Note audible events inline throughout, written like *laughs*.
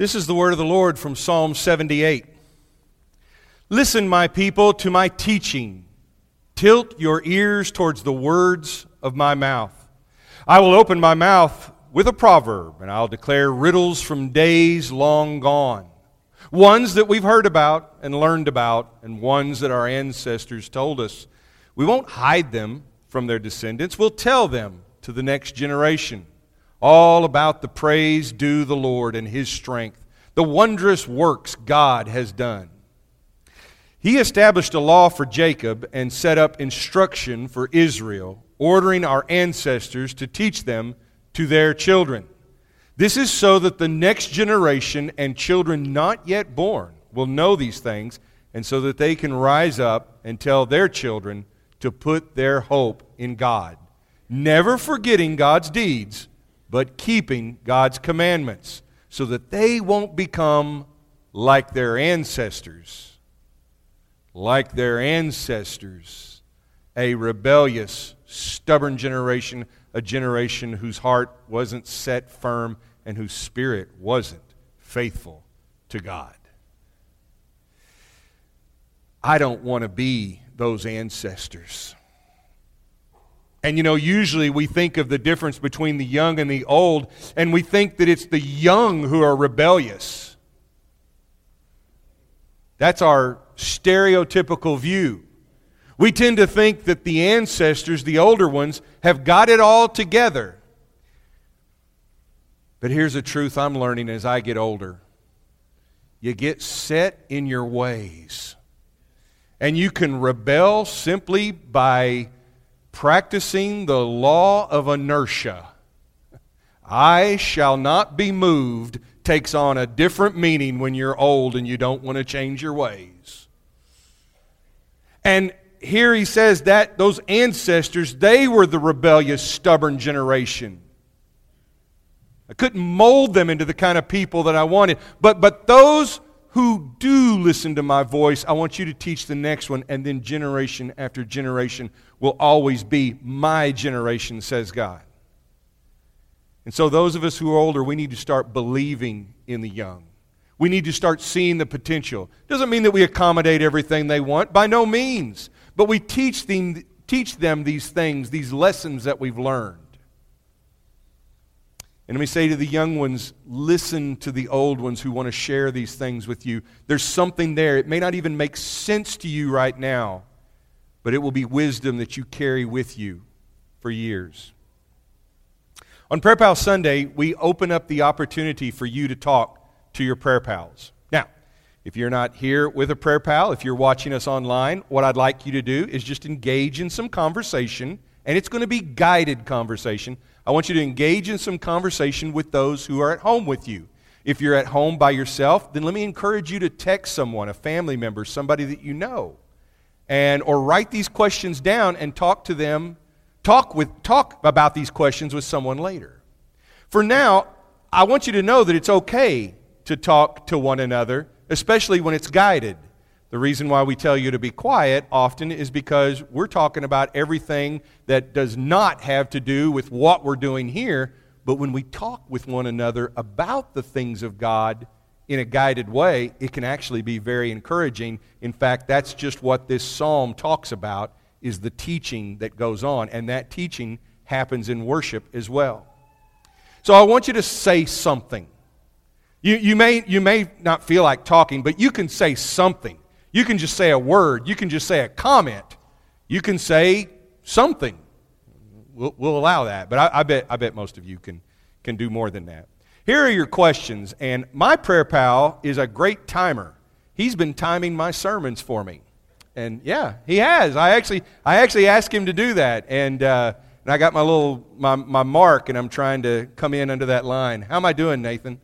This is the word of the Lord from Psalm 78. Listen, my people, to my teaching. Tilt your ears towards the words of my mouth. I will open my mouth with a proverb, and I'll declare riddles from days long gone. Ones that we've heard about and learned about, and ones that our ancestors told us. We won't hide them from their descendants, we'll tell them to the next generation. All about the praise due the Lord and his strength, the wondrous works God has done. He established a law for Jacob and set up instruction for Israel, ordering our ancestors to teach them to their children. This is so that the next generation and children not yet born will know these things, and so that they can rise up and tell their children to put their hope in God, never forgetting God's deeds, but keeping God's commandments, so that they won't become like their ancestors like their ancestors, a rebellious, stubborn generation, a generation whose heart wasn't set firm and whose spirit wasn't faithful to God. I don't want to be those ancestors. And you know, usually we think of the difference between the young and the old, and we think that it's the young who are rebellious. That's our stereotypical view. We tend to think that the ancestors, the older ones, have got it all together. But here's a truth I'm learning as I get older you get set in your ways. And you can rebel simply by practicing the law of inertia. I shall not be moved takes on a different meaning when you're old and you don't want to change your ways. And here he says that those ancestors, they were the rebellious, stubborn generation. I couldn't mold them into the kind of people that I wanted. But, but those who do listen to my voice, I want you to teach the next one, and then generation after generation will always be my generation, says God. And so, those of us who are older, we need to start believing in the young. We need to start seeing the potential. Doesn't mean that we accommodate everything they want, by no means. But we teach them, teach them these things, these lessons that we've learned. And let me say to the young ones listen to the old ones who want to share these things with you. There's something there. It may not even make sense to you right now, but it will be wisdom that you carry with you for years. On Prayer Pal Sunday, we open up the opportunity for you to talk to your prayer pals. Now, if you're not here with a prayer pal, if you're watching us online, what I'd like you to do is just engage in some conversation, and it's going to be guided conversation. I want you to engage in some conversation with those who are at home with you. If you're at home by yourself, then let me encourage you to text someone, a family member, somebody that you know, and or write these questions down and talk to them, talk with talk about these questions with someone later. For now, I want you to know that it's okay to talk to one another, especially when it's guided. The reason why we tell you to be quiet often is because we're talking about everything that does not have to do with what we're doing here. But when we talk with one another about the things of God in a guided way, it can actually be very encouraging. In fact, that's just what this psalm talks about is the teaching that goes on, and that teaching happens in worship as well. So I want you to say something. You, you, may, you may not feel like talking, but you can say something. You can just say a word. You can just say a comment. You can say something. We'll, we'll allow that, but I, I, bet, I bet most of you can, can do more than that. Here are your questions, and my prayer pal is a great timer. He's been timing my sermons for me. And yeah, he has. I actually, I actually asked him to do that, and, uh, and I got my little my, my mark, and I'm trying to come in under that line. How am I doing, Nathan?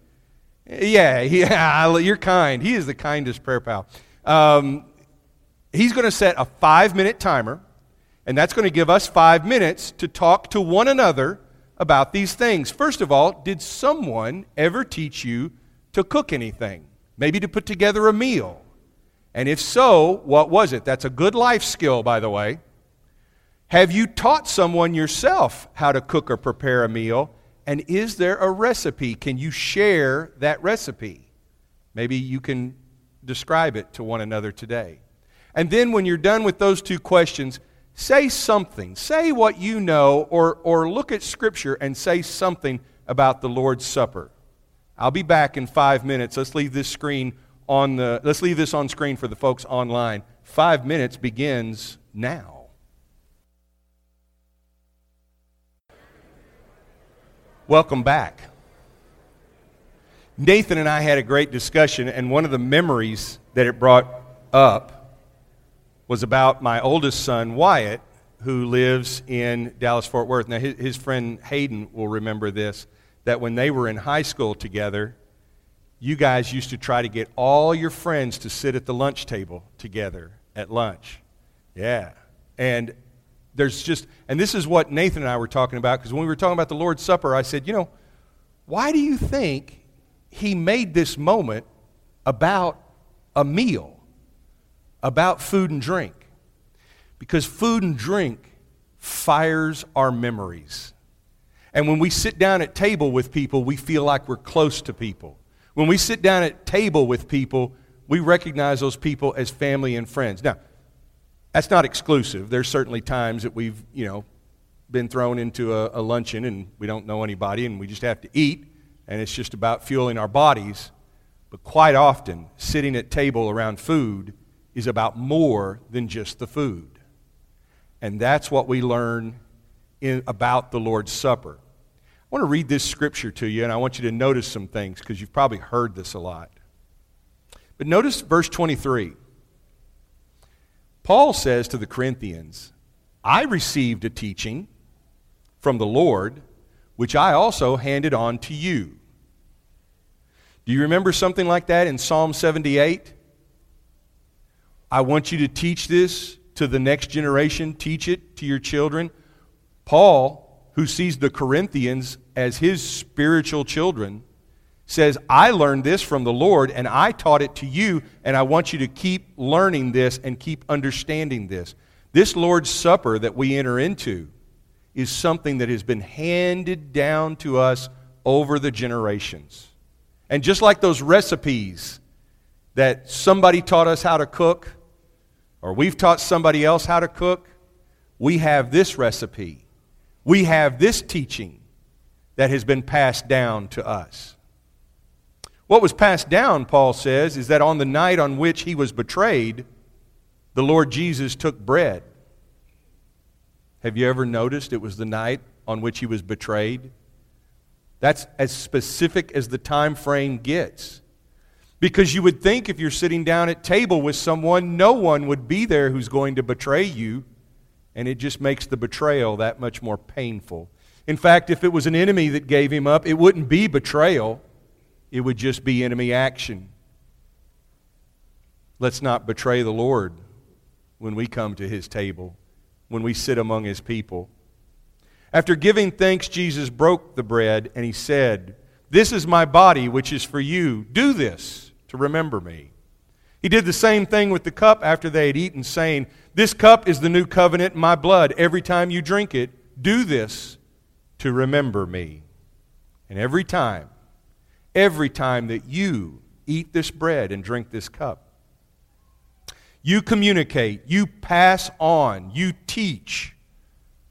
Yeah, yeah, *laughs* you're kind. He is the kindest prayer pal. Um, he's going to set a five minute timer, and that's going to give us five minutes to talk to one another about these things. First of all, did someone ever teach you to cook anything? Maybe to put together a meal? And if so, what was it? That's a good life skill, by the way. Have you taught someone yourself how to cook or prepare a meal? And is there a recipe? Can you share that recipe? Maybe you can describe it to one another today. And then when you're done with those two questions, say something. Say what you know, or, or look at Scripture and say something about the Lord's Supper. I'll be back in five minutes. Let's leave this screen on the let's leave this on screen for the folks online. Five minutes begins now. Welcome back. Nathan and I had a great discussion, and one of the memories that it brought up was about my oldest son, Wyatt, who lives in Dallas Fort Worth. Now, his, his friend Hayden will remember this that when they were in high school together, you guys used to try to get all your friends to sit at the lunch table together at lunch. Yeah. And there's just, and this is what Nathan and I were talking about, because when we were talking about the Lord's Supper, I said, you know, why do you think he made this moment about a meal, about food and drink? Because food and drink fires our memories. And when we sit down at table with people, we feel like we're close to people. When we sit down at table with people, we recognize those people as family and friends. Now, that's not exclusive. There's certainly times that we've, you know, been thrown into a, a luncheon and we don't know anybody and we just have to eat and it's just about fueling our bodies. But quite often, sitting at table around food is about more than just the food. And that's what we learn in, about the Lord's Supper. I want to read this scripture to you, and I want you to notice some things because you've probably heard this a lot. But notice verse 23. Paul says to the Corinthians, I received a teaching from the Lord, which I also handed on to you. Do you remember something like that in Psalm 78? I want you to teach this to the next generation, teach it to your children. Paul, who sees the Corinthians as his spiritual children, says, I learned this from the Lord and I taught it to you, and I want you to keep learning this and keep understanding this. This Lord's Supper that we enter into is something that has been handed down to us over the generations. And just like those recipes that somebody taught us how to cook, or we've taught somebody else how to cook, we have this recipe. We have this teaching that has been passed down to us. What was passed down, Paul says, is that on the night on which he was betrayed, the Lord Jesus took bread. Have you ever noticed it was the night on which he was betrayed? That's as specific as the time frame gets. Because you would think if you're sitting down at table with someone, no one would be there who's going to betray you, and it just makes the betrayal that much more painful. In fact, if it was an enemy that gave him up, it wouldn't be betrayal it would just be enemy action. Let's not betray the Lord when we come to his table, when we sit among his people. After giving thanks, Jesus broke the bread and he said, This is my body, which is for you. Do this to remember me. He did the same thing with the cup after they had eaten, saying, This cup is the new covenant in my blood. Every time you drink it, do this to remember me. And every time every time that you eat this bread and drink this cup. You communicate, you pass on, you teach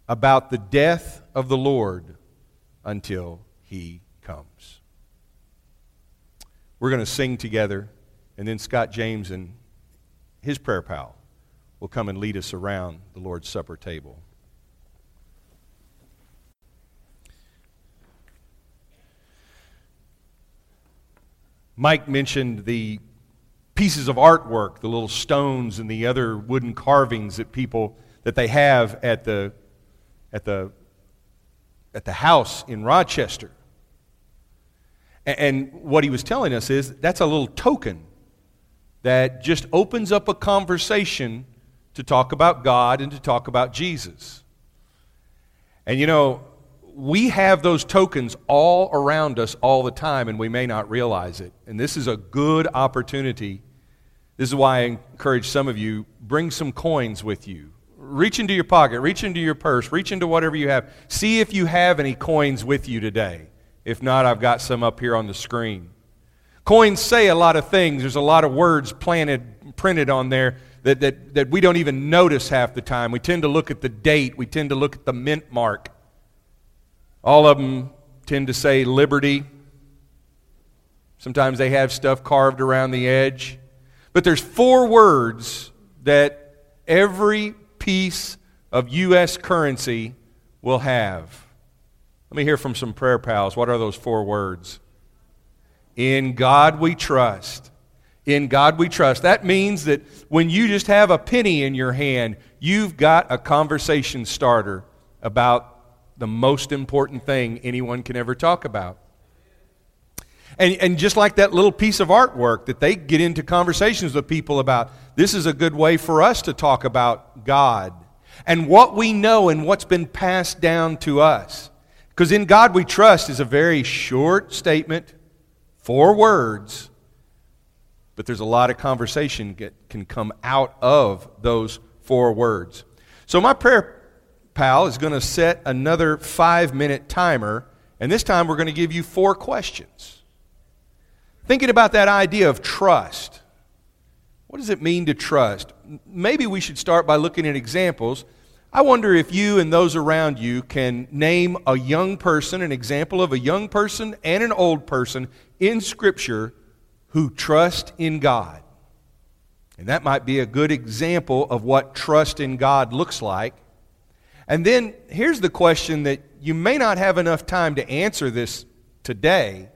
about the death of the Lord until he comes. We're going to sing together, and then Scott James and his prayer pal will come and lead us around the Lord's Supper table. Mike mentioned the pieces of artwork, the little stones and the other wooden carvings that people that they have at the at the at the house in Rochester. And what he was telling us is that's a little token that just opens up a conversation to talk about God and to talk about Jesus. And you know, we have those tokens all around us all the time, and we may not realize it. And this is a good opportunity. This is why I encourage some of you bring some coins with you. Reach into your pocket, reach into your purse, reach into whatever you have. See if you have any coins with you today. If not, I've got some up here on the screen. Coins say a lot of things. There's a lot of words planted, printed on there that, that, that we don't even notice half the time. We tend to look at the date, we tend to look at the mint mark. All of them tend to say liberty. Sometimes they have stuff carved around the edge. But there's four words that every piece of U.S. currency will have. Let me hear from some prayer pals. What are those four words? In God we trust. In God we trust. That means that when you just have a penny in your hand, you've got a conversation starter about the most important thing anyone can ever talk about. And, and just like that little piece of artwork that they get into conversations with people about, this is a good way for us to talk about God and what we know and what's been passed down to us. Because in God we trust is a very short statement, four words, but there's a lot of conversation that can come out of those four words. So my prayer pal is going to set another five minute timer, and this time we're going to give you four questions. Thinking about that idea of trust. What does it mean to trust? Maybe we should start by looking at examples I wonder if you and those around you can name a young person, an example of a young person and an old person in Scripture who trust in God. And that might be a good example of what trust in God looks like. And then here's the question that you may not have enough time to answer this today,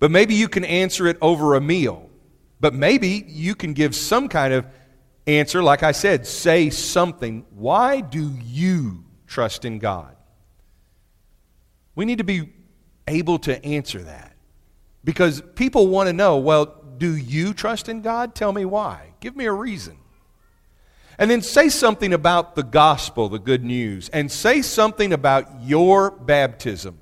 but maybe you can answer it over a meal. But maybe you can give some kind of answer, like I said, say something. Why do you trust in God? We need to be able to answer that. Because people want to know, well, do you trust in God? Tell me why. Give me a reason. And then say something about the gospel, the good news, and say something about your baptism.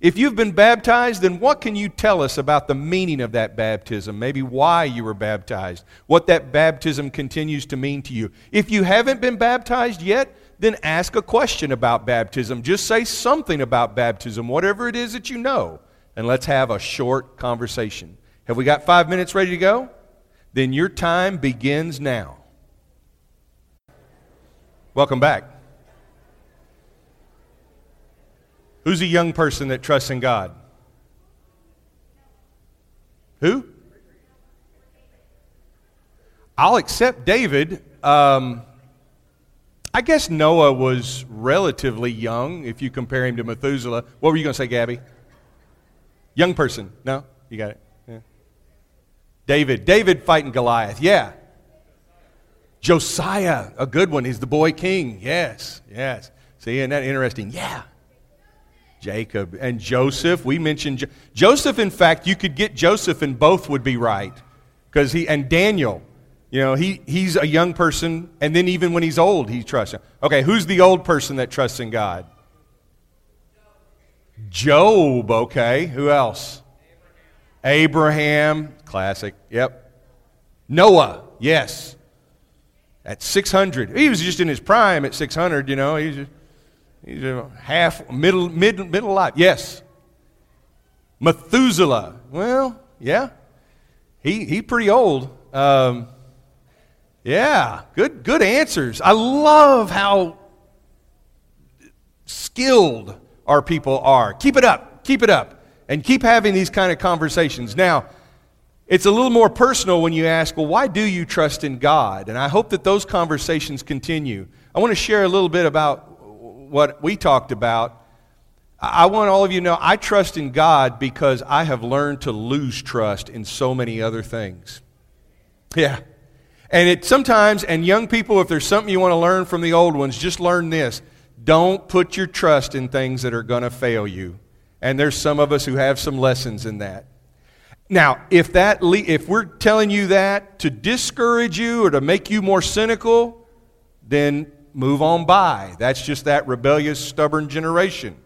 If you've been baptized, then what can you tell us about the meaning of that baptism? Maybe why you were baptized, what that baptism continues to mean to you. If you haven't been baptized yet, then ask a question about baptism. Just say something about baptism, whatever it is that you know, and let's have a short conversation. Have we got five minutes ready to go? Then your time begins now. Welcome back. Who's a young person that trusts in God? Who? I'll accept David. Um, I guess Noah was relatively young if you compare him to Methuselah. What were you going to say, Gabby? Young person. No? You got it? Yeah. David. David fighting Goliath. Yeah. Josiah, a good one. He's the boy king. Yes, yes. See, isn't that interesting? Yeah. Jacob and Joseph. We mentioned jo- Joseph. In fact, you could get Joseph, and both would be right, because he and Daniel. You know, he, he's a young person, and then even when he's old, he trusts. Okay, who's the old person that trusts in God? Job. Okay, who else? Abraham. Abraham. Classic. Yep. Noah. Yes. At 600. He was just in his prime at 600, you know. He's just, He's half, middle, mid, middle life. Yes. Methuselah. Well, yeah. He, he pretty old. Um, yeah, good, good answers. I love how skilled our people are. Keep it up. Keep it up. And keep having these kind of conversations. Now, it's a little more personal when you ask, well, why do you trust in God? And I hope that those conversations continue. I want to share a little bit about what we talked about, I want all of you to know I trust in God because I have learned to lose trust in so many other things. Yeah. And it sometimes, and young people, if there's something you want to learn from the old ones, just learn this. Don't put your trust in things that are going to fail you. And there's some of us who have some lessons in that. Now, if that if we're telling you that to discourage you or to make you more cynical, then move on by. That's just that rebellious, stubborn generation.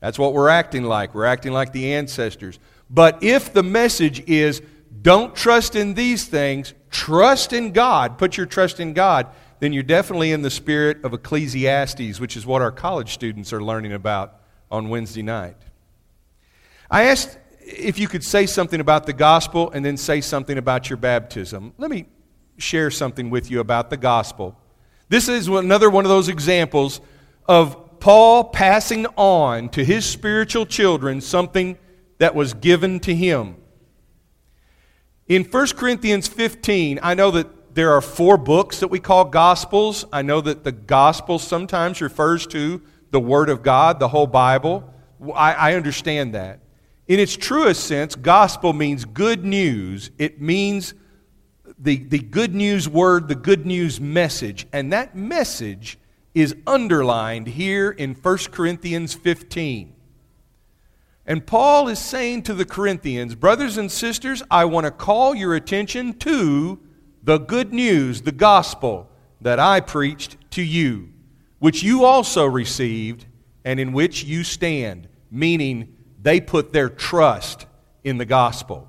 That's what we're acting like. We're acting like the ancestors. But if the message is don't trust in these things, trust in God, put your trust in God, then you're definitely in the spirit of Ecclesiastes, which is what our college students are learning about on Wednesday night. I asked if you could say something about the gospel and then say something about your baptism. Let me share something with you about the gospel. This is another one of those examples of Paul passing on to his spiritual children something that was given to him. In 1 Corinthians 15, I know that there are four books that we call Gospels. I know that the Gospel sometimes refers to the Word of God, the whole Bible. I, I understand that. In its truest sense, gospel means good news. It means the, the good news word, the good news message. And that message is underlined here in 1 Corinthians 15. And Paul is saying to the Corinthians, brothers and sisters, I want to call your attention to the good news, the gospel that I preached to you, which you also received and in which you stand, meaning they put their trust in the gospel.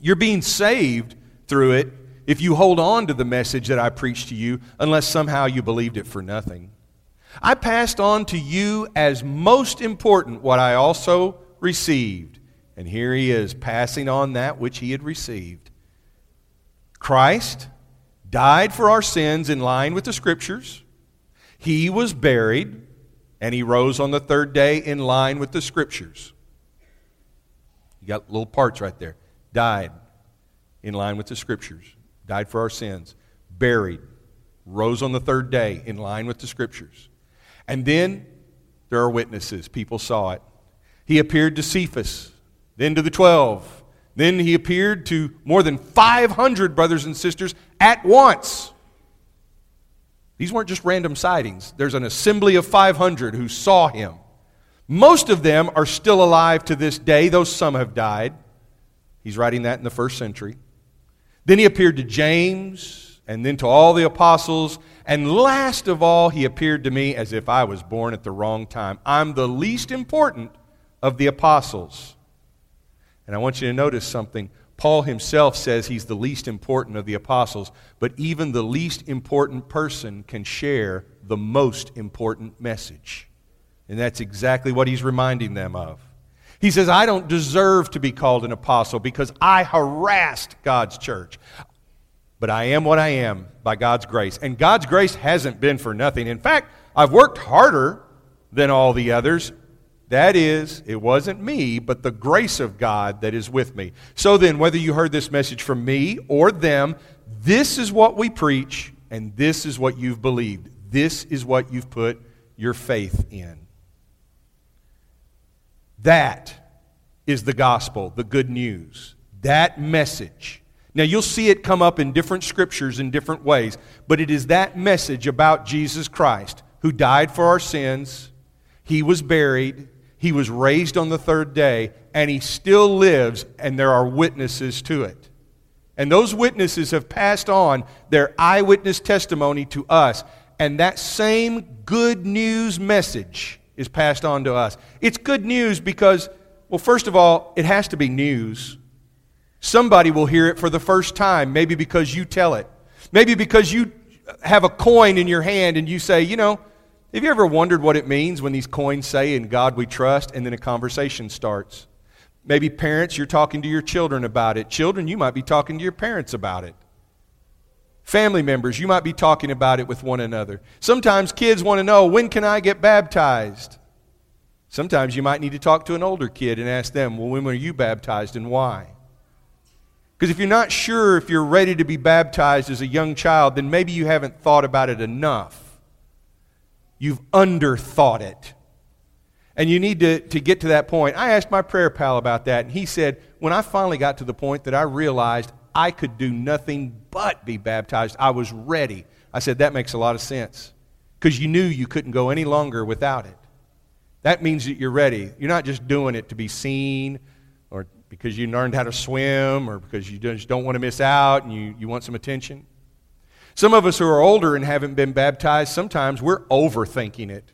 You're being saved through it if you hold on to the message that I preached to you, unless somehow you believed it for nothing. I passed on to you as most important what I also received. And here he is, passing on that which he had received. Christ died for our sins in line with the Scriptures. He was buried and he rose on the third day in line with the scriptures. You got little parts right there. Died in line with the scriptures. Died for our sins. Buried. Rose on the third day in line with the scriptures. And then there are witnesses. People saw it. He appeared to Cephas, then to the twelve. Then he appeared to more than 500 brothers and sisters at once. These weren't just random sightings. There's an assembly of 500 who saw him. Most of them are still alive to this day, though some have died. He's writing that in the first century. Then he appeared to James, and then to all the apostles. And last of all, he appeared to me as if I was born at the wrong time. I'm the least important of the apostles. And I want you to notice something. Paul himself says he's the least important of the apostles, but even the least important person can share the most important message. And that's exactly what he's reminding them of. He says, I don't deserve to be called an apostle because I harassed God's church. But I am what I am by God's grace. And God's grace hasn't been for nothing. In fact, I've worked harder than all the others, that is, it wasn't me, but the grace of God that is with me. So then, whether you heard this message from me or them, this is what we preach, and this is what you've believed. This is what you've put your faith in. That is the gospel, the good news. That message. Now, you'll see it come up in different scriptures in different ways, but it is that message about Jesus Christ who died for our sins, he was buried, he was raised on the third day, and he still lives, and there are witnesses to it. And those witnesses have passed on their eyewitness testimony to us, and that same good news message is passed on to us. It's good news because, well, first of all, it has to be news. Somebody will hear it for the first time, maybe because you tell it. Maybe because you have a coin in your hand and you say, you know, have you ever wondered what it means when these coins say, In God we trust, and then a conversation starts? Maybe parents, you're talking to your children about it. Children, you might be talking to your parents about it. Family members, you might be talking about it with one another. Sometimes kids want to know, When can I get baptized? Sometimes you might need to talk to an older kid and ask them, Well, when were you baptized and why? Because if you're not sure if you're ready to be baptized as a young child, then maybe you haven't thought about it enough. You've underthought it. And you need to, to get to that point. I asked my prayer pal about that, and he said, when I finally got to the point that I realized I could do nothing but be baptized, I was ready. I said, that makes a lot of sense. Because you knew you couldn't go any longer without it. That means that you're ready. You're not just doing it to be seen or because you learned how to swim or because you just don't want to miss out and you, you want some attention. Some of us who are older and haven't been baptized, sometimes we're overthinking it.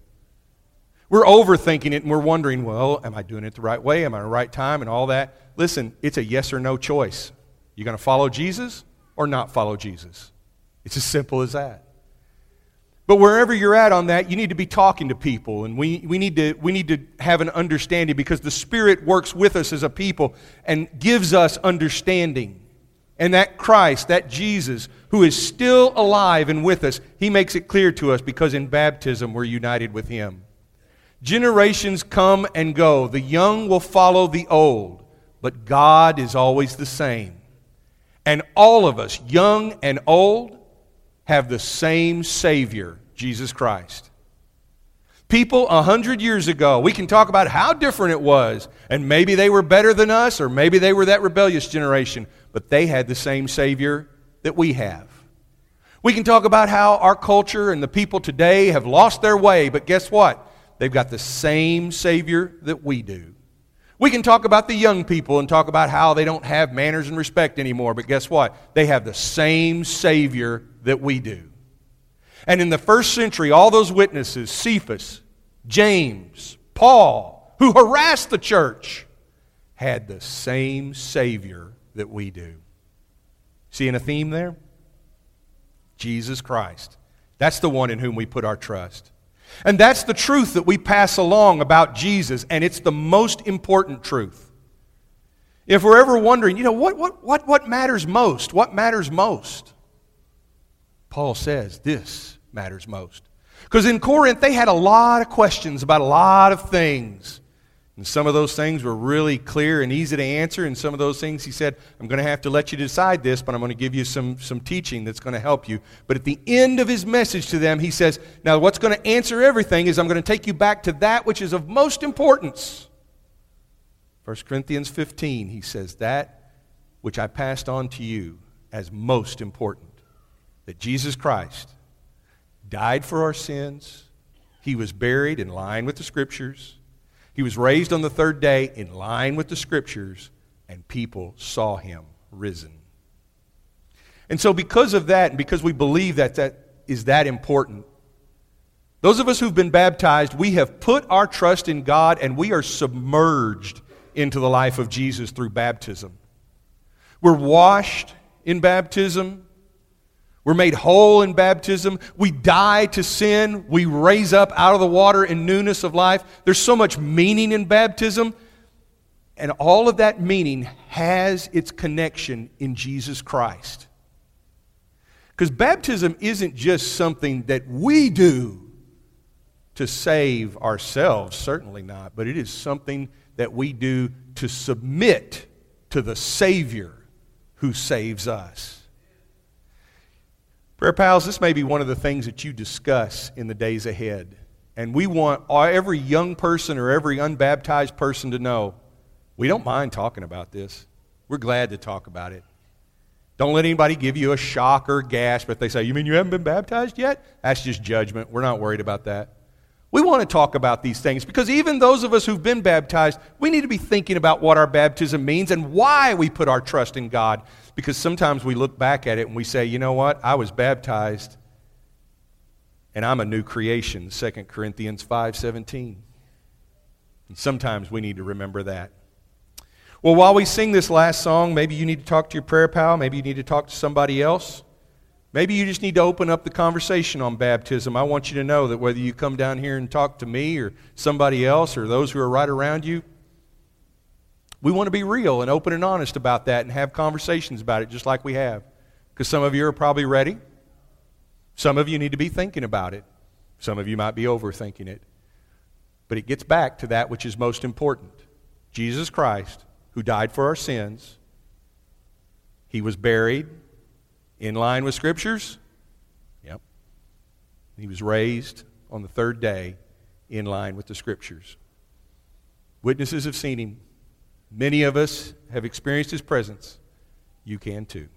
We're overthinking it and we're wondering, well, am I doing it the right way? Am I the right time? And all that. Listen, it's a yes or no choice. You going to follow Jesus or not follow Jesus? It's as simple as that. But wherever you're at on that, you need to be talking to people, and we, we, need to, we need to have an understanding because the Spirit works with us as a people and gives us understanding. And that Christ, that Jesus, who is still alive and with us, he makes it clear to us because in baptism we're united with him. Generations come and go, the young will follow the old, but God is always the same. And all of us, young and old, have the same Savior, Jesus Christ. People a hundred years ago, we can talk about how different it was, and maybe they were better than us, or maybe they were that rebellious generation, but they had the same Savior that we have. We can talk about how our culture and the people today have lost their way, but guess what? They've got the same Savior that we do. We can talk about the young people and talk about how they don't have manners and respect anymore, but guess what? They have the same Savior that we do. And in the first century, all those witnesses, Cephas, James, Paul, who harassed the church, had the same Savior that we do. Seeing a theme there? Jesus Christ. That's the one in whom we put our trust. And that's the truth that we pass along about Jesus, and it's the most important truth. If we're ever wondering, you know, what, what, what, what matters most? What matters most? Paul says this matters most. Because in Corinth, they had a lot of questions about a lot of things. And some of those things were really clear and easy to answer. And some of those things he said, I'm going to have to let you decide this, but I'm going to give you some, some teaching that's going to help you. But at the end of his message to them, he says, Now, what's going to answer everything is I'm going to take you back to that which is of most importance. 1 Corinthians 15, he says, That which I passed on to you as most important that Jesus Christ died for our sins, he was buried in line with the Scriptures. He was raised on the third day in line with the scriptures, and people saw him risen. And so, because of that, and because we believe that that is that important, those of us who've been baptized, we have put our trust in God and we are submerged into the life of Jesus through baptism. We're washed in baptism. We're made whole in baptism. We die to sin. We raise up out of the water in newness of life. There's so much meaning in baptism. And all of that meaning has its connection in Jesus Christ. Because baptism isn't just something that we do to save ourselves, certainly not, but it is something that we do to submit to the Savior who saves us. Prayer Pals, this may be one of the things that you discuss in the days ahead. And we want every young person or every unbaptized person to know we don't mind talking about this. We're glad to talk about it. Don't let anybody give you a shock or gasp if they say, You mean you haven't been baptized yet? That's just judgment. We're not worried about that. We want to talk about these things because even those of us who've been baptized, we need to be thinking about what our baptism means and why we put our trust in God. Because sometimes we look back at it and we say, you know what? I was baptized and I'm a new creation, 2 Corinthians 5:17. And sometimes we need to remember that. Well, while we sing this last song, maybe you need to talk to your prayer pal, maybe you need to talk to somebody else. Maybe you just need to open up the conversation on baptism. I want you to know that whether you come down here and talk to me or somebody else or those who are right around you, we want to be real and open and honest about that and have conversations about it just like we have. Because some of you are probably ready. Some of you need to be thinking about it. Some of you might be overthinking it. But it gets back to that which is most important Jesus Christ, who died for our sins. He was buried in line with scriptures? Yep. He was raised on the third day in line with the scriptures. Witnesses have seen him. Many of us have experienced his presence. You can too.